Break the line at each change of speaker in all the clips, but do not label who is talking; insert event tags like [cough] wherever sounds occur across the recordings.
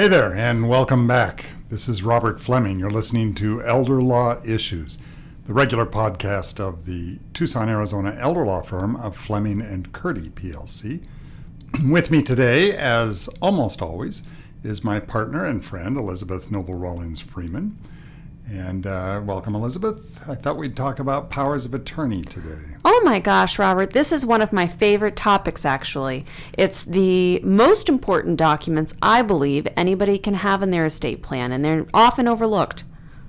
Hey there, and welcome back. This is Robert Fleming. You're listening to Elder Law Issues, the regular podcast of the Tucson, Arizona elder law firm of Fleming and Curti PLC. [clears throat] With me today, as almost always, is my partner and friend, Elizabeth Noble Rawlings Freeman. And uh, welcome, Elizabeth. I thought we'd talk about powers of attorney today.
Oh my gosh, Robert, this is one of my favorite topics, actually. It's the most important documents I believe anybody can have in their estate plan, and they're often overlooked.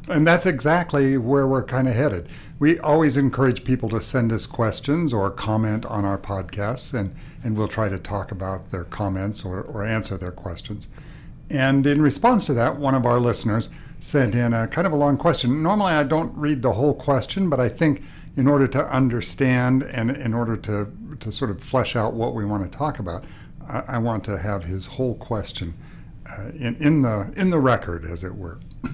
And that's exactly where we're kind of headed. We always encourage people to send us questions or comment on our podcasts, and, and we'll try to talk about their comments or, or answer their questions. And in response to that, one of our listeners sent in a kind of a long question. Normally, I don't read the whole question, but I think in order to understand and in order to, to sort of flesh out what we want to talk about, I, I want to have his whole question uh, in, in, the, in the record, as it were. [clears throat]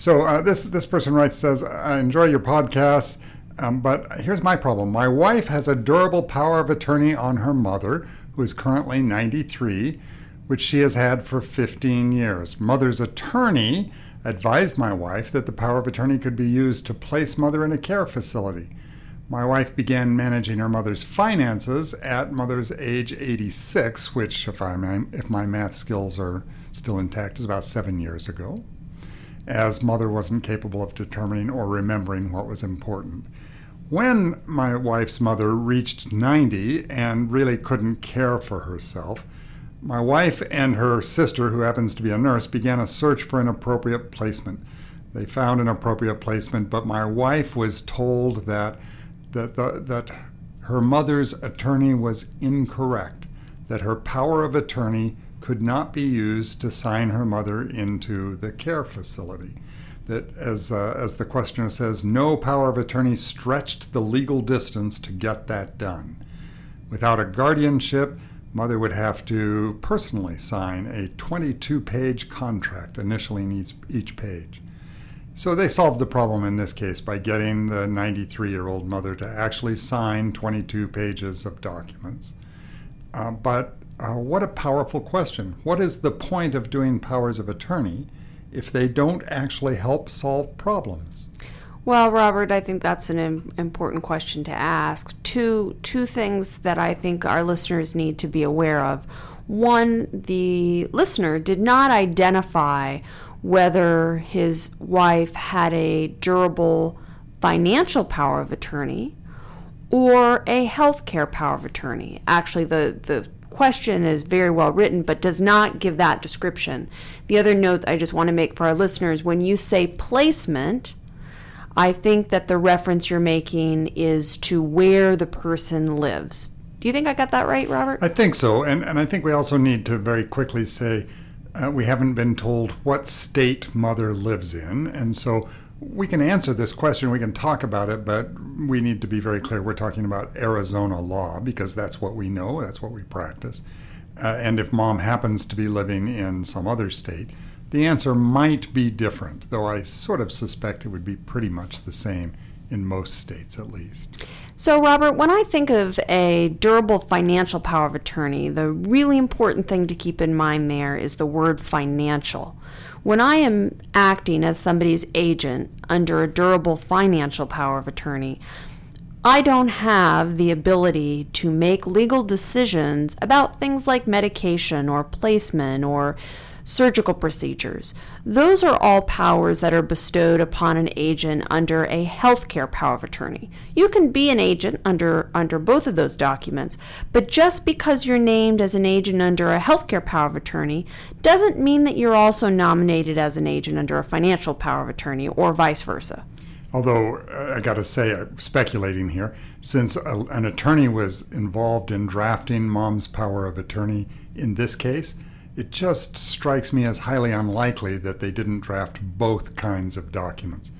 So uh, this, this person writes, says, I enjoy your podcasts. Um, but here's my problem. My wife has a durable power of attorney on her mother, who is currently 93, which she has had for 15 years. Mother's attorney advised my wife that the power of attorney could be used to place mother in a care facility. My wife began managing her mother's finances at mother's age 86, which, if, I, if my math skills are still intact, is about seven years ago, as mother wasn't capable of determining or remembering what was important. When my wife's mother reached 90 and really couldn't care for herself, my wife and her sister, who happens to be a nurse, began a search for an appropriate placement. They found an appropriate placement, but my wife was told that that the, that her mother's attorney was incorrect, that her power of attorney could not be used to sign her mother into the care facility. That, as, uh, as the questioner says, no power of attorney stretched the legal distance to get that done. Without a guardianship, Mother would have to personally sign a 22 page contract initially in each, each page. So they solved the problem in this case by getting the 93 year old mother to actually sign 22 pages of documents. Uh, but uh, what a powerful question. What is the point of doing powers of attorney if they don't actually help solve problems?
Well, Robert, I think that's an Im- important question to ask. Two two things that I think our listeners need to be aware of. One, the listener did not identify whether his wife had a durable financial power of attorney or a healthcare power of attorney. Actually, the the question is very well written, but does not give that description. The other note I just want to make for our listeners when you say placement, I think that the reference you're making is to where the person lives. Do you think I got that right, Robert?
I think so. And, and I think we also need to very quickly say uh, we haven't been told what state mother lives in. And so we can answer this question, we can talk about it, but we need to be very clear. We're talking about Arizona law because that's what we know, that's what we practice. Uh, and if mom happens to be living in some other state, the answer might be different, though I sort of suspect it would be pretty much the same in most states at least.
So, Robert, when I think of a durable financial power of attorney, the really important thing to keep in mind there is the word financial. When I am acting as somebody's agent under a durable financial power of attorney, I don't have the ability to make legal decisions about things like medication or placement or surgical procedures. Those are all powers that are bestowed upon an agent under a healthcare power of attorney. You can be an agent under under both of those documents, but just because you're named as an agent under a healthcare power of attorney doesn't mean that you're also nominated as an agent under a financial power of attorney or vice versa.
Although uh, I got to say, uh, speculating here, since a, an attorney was involved in drafting mom's power of attorney in this case, it just strikes me as highly unlikely that they didn't draft both kinds of documents.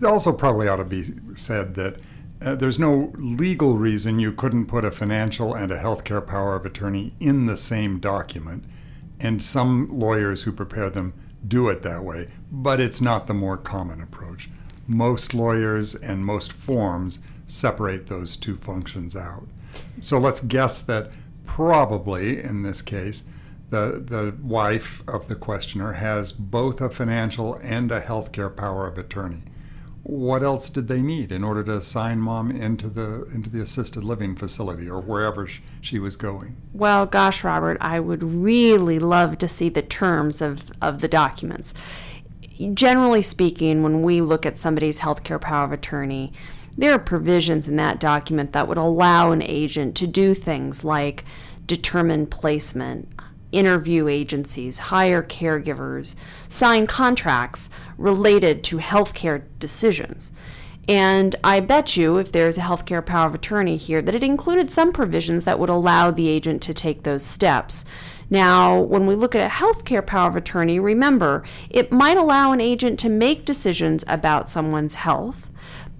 It also probably ought to be said that uh, there's no legal reason you couldn't put a financial and a healthcare power of attorney in the same document, and some lawyers who prepare them do it that way, but it's not the more common approach. Most lawyers and most forms separate those two functions out. So let's guess that probably in this case, the, the wife of the questioner has both a financial and a healthcare power of attorney. What else did they need in order to sign mom into the into the assisted living facility or wherever she was going?
Well, gosh, Robert, I would really love to see the terms of, of the documents. Generally speaking, when we look at somebody's healthcare power of attorney, there are provisions in that document that would allow an agent to do things like determine placement, interview agencies, hire caregivers, sign contracts related to healthcare decisions. And I bet you, if there's a healthcare power of attorney here, that it included some provisions that would allow the agent to take those steps. Now, when we look at a healthcare power of attorney, remember, it might allow an agent to make decisions about someone's health,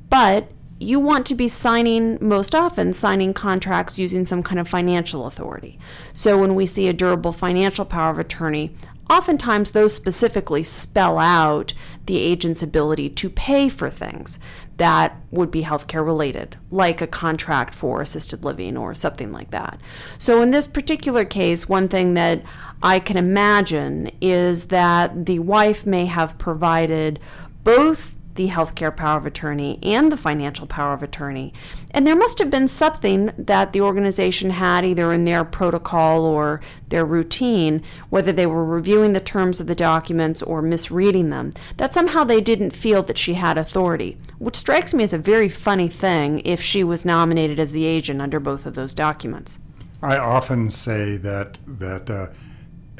but you want to be signing, most often, signing contracts using some kind of financial authority. So when we see a durable financial power of attorney, oftentimes those specifically spell out the agent's ability to pay for things that would be healthcare related, like a contract for assisted living or something like that. So, in this particular case, one thing that I can imagine is that the wife may have provided both the healthcare power of attorney and the financial power of attorney. And there must have been something that the organization had either in their protocol or their routine, whether they were reviewing the terms of the documents or misreading them, that somehow they didn't feel that she had authority, which strikes me as a very funny thing if she was nominated as the agent under both of those documents.
I often say that that uh,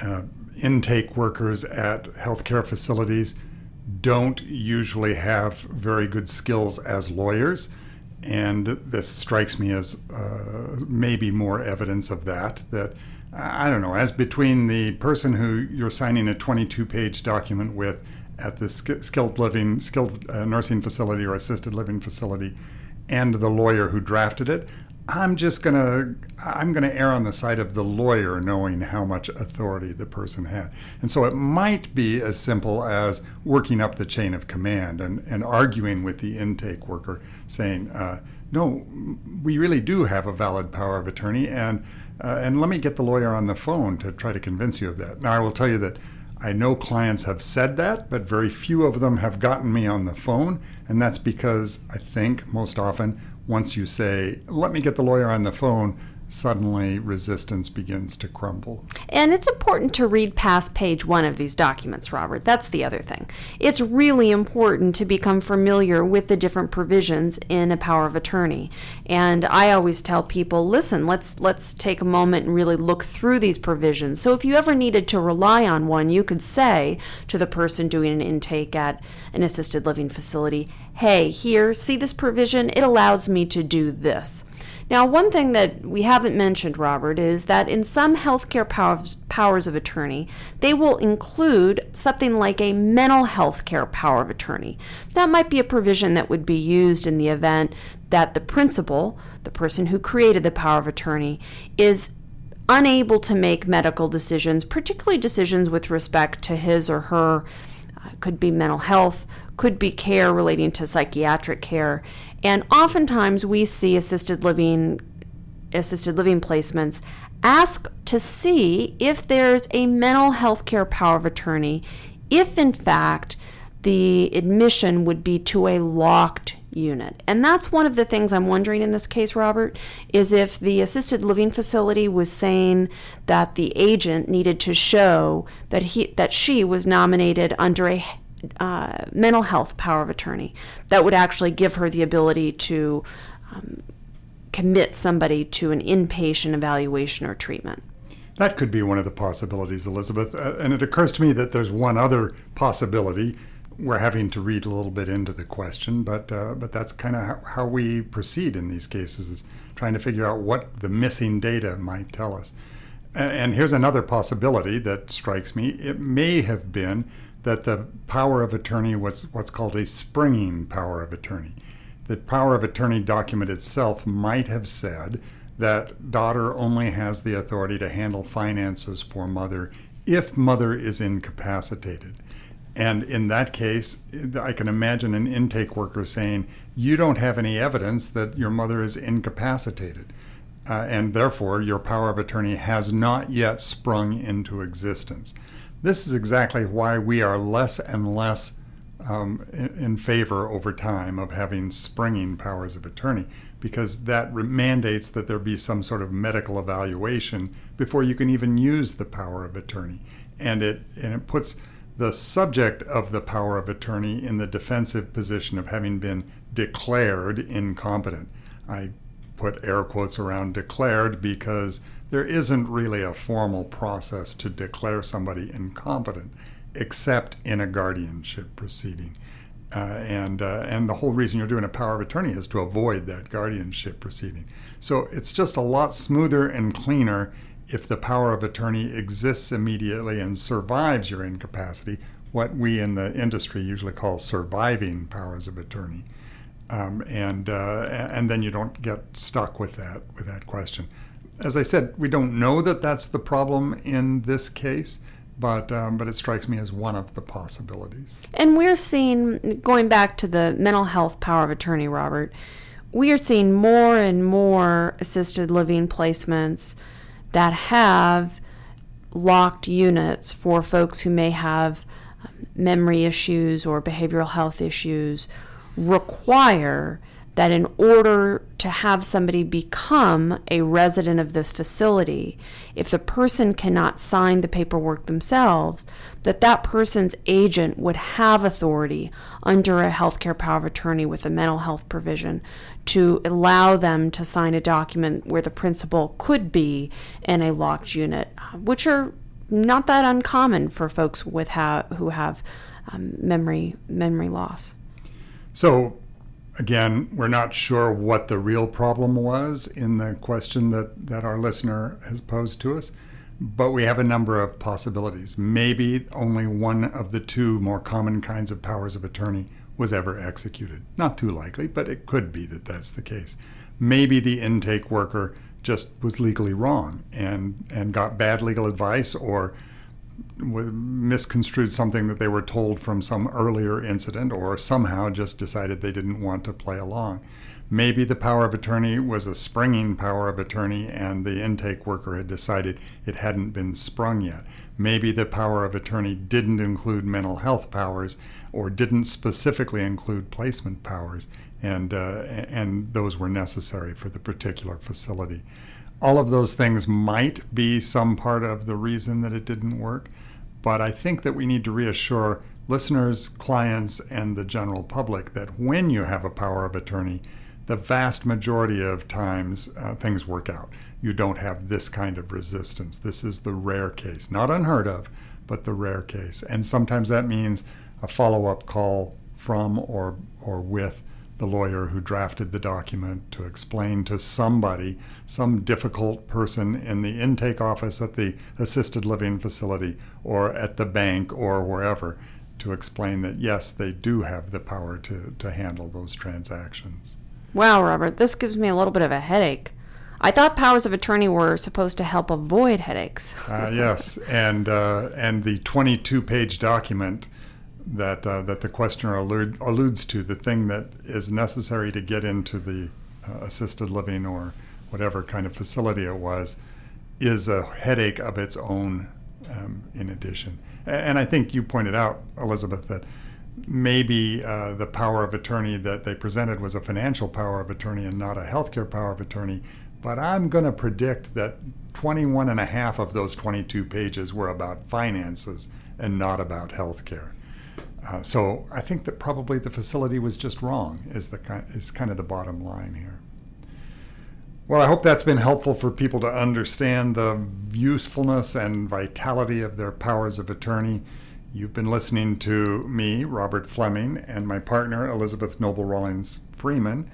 uh, intake workers at healthcare facilities don't usually have very good skills as lawyers. And this strikes me as uh, maybe more evidence of that. That I don't know, as between the person who you're signing a 22 page document with at the skilled living, skilled uh, nursing facility or assisted living facility, and the lawyer who drafted it, I'm just gonna I'm gonna err on the side of the lawyer knowing how much authority the person had. And so it might be as simple as working up the chain of command and, and arguing with the intake worker, saying, uh, no, we really do have a valid power of attorney and uh, and let me get the lawyer on the phone to try to convince you of that. Now I will tell you that I know clients have said that, but very few of them have gotten me on the phone. And that's because I think most often once you say, let me get the lawyer on the phone, suddenly resistance begins to crumble.
And it's important to read past page one of these documents, Robert. That's the other thing. It's really important to become familiar with the different provisions in a power of attorney. And I always tell people, listen, let's let's take a moment and really look through these provisions. So if you ever needed to rely on one, you could say to the person doing an intake at an assisted living facility, hey, here, see this provision? It allows me to do this. Now, one thing that we haven't mentioned, Robert, is that in some healthcare powers, powers of attorney, they will include something like a mental health care power of attorney. That might be a provision that would be used in the event that the principal, the person who created the power of attorney, is unable to make medical decisions, particularly decisions with respect to his or her, uh, could be mental health, could be care relating to psychiatric care. And oftentimes we see assisted living assisted living placements ask to see if there's a mental health care power of attorney if in fact the admission would be to a locked unit. And that's one of the things I'm wondering in this case, Robert, is if the assisted living facility was saying that the agent needed to show that he that she was nominated under a uh, mental health power of attorney that would actually give her the ability to um, commit somebody to an inpatient evaluation or treatment.
That could be one of the possibilities, Elizabeth. Uh, and it occurs to me that there's one other possibility. We're having to read a little bit into the question, but uh, but that's kind of how, how we proceed in these cases is trying to figure out what the missing data might tell us. And here's another possibility that strikes me. It may have been that the power of attorney was what's called a springing power of attorney. The power of attorney document itself might have said that daughter only has the authority to handle finances for mother if mother is incapacitated. And in that case, I can imagine an intake worker saying, You don't have any evidence that your mother is incapacitated. uh, and therefore your power of attorney has not yet sprung into existence. This is exactly why we are less and less um, in, in, favor over time of having springing powers of attorney because that re- mandates that there be some sort of medical evaluation before you can even use the power of attorney. And it, and it puts the subject of the power of attorney in the defensive position of having been declared incompetent. I put air quotes around declared because there isn't really a formal process to declare somebody incompetent except in a guardianship proceeding. Uh, and uh, and the whole reason you're doing a power of attorney is to avoid that guardianship proceeding. So it's just a lot smoother and cleaner if the power of attorney exists immediately and survives your incapacity, what we in the industry usually call surviving powers of attorney um, and uh, and then you don't get stuck with that with that question. As I said, we don't know that that's the problem in this case, but um, but it strikes me as one of the possibilities.
And we're seeing, going back to the mental health power of attorney, Robert, we are seeing more and more assisted living placements that have locked units for folks who may have memory issues or behavioral health issues require that in order to have somebody become a resident of this facility, if the person cannot sign the paperwork themselves, that that person's agent would have authority under a healthcare power of attorney with a mental health provision to allow them to sign a document where the principal could be in a locked unit, which are not that uncommon for folks with ha- who have um, memory memory loss.
So, again, we're not sure what the real problem was in the question that, that our listener has posed to us, but we have a number of possibilities. Maybe only one of the two more common kinds of powers of attorney was ever executed. Not too likely, but it could be that that's the case. Maybe the intake worker just was legally wrong and, and got bad legal advice or misconstrued something that they were told from some earlier incident or somehow just decided they didn't want to play along. Maybe the power of attorney was a springing power of attorney and the intake worker had decided it hadn't been sprung yet. Maybe the power of attorney didn't include mental health powers or didn't specifically include placement powers, and, uh, and those were necessary for the particular facility all of those things might be some part of the reason that it didn't work. But I think that we need to reassure listeners, clients, and the general public that when you have a power of attorney, the vast majority of times uh, things work out. You don't have this kind of resistance. This is the rare case, not unheard of, but the rare case. And sometimes that means a follow up call from or, or with the lawyer who drafted the document to explain to somebody, some difficult person in the intake office at the assisted living facility or at the bank or wherever, to explain that yes, they do have the power to, to handle those transactions.
Wow, Robert, this gives me a little bit of a headache. I thought powers of attorney were supposed to help avoid headaches.
uh, yes, and uh, and the 22-page document that uh, that the questioner allude, alludes to, the thing that is necessary to get into the uh, assisted living or whatever kind of facility it was, is a headache of its own. Um, in addition, and I think you pointed out, Elizabeth, that maybe uh, the power of attorney that they presented was a financial power of attorney and not a healthcare power of attorney. But I'm going to predict that 21 and a half of those 22 pages were about finances and not about healthcare. Uh, so I think that probably the facility was just wrong. Is the kind is kind of the bottom line here. Well, I hope that's been helpful for people to understand the usefulness and vitality of their powers of attorney. You've been listening to me, Robert Fleming, and my partner, Elizabeth Noble Rawlings Freeman,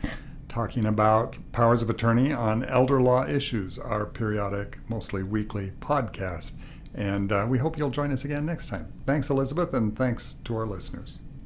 talking about powers of attorney on elder law issues, our periodic, mostly weekly podcast. And uh, we hope you'll join us again next time. Thanks, Elizabeth, and thanks to our listeners.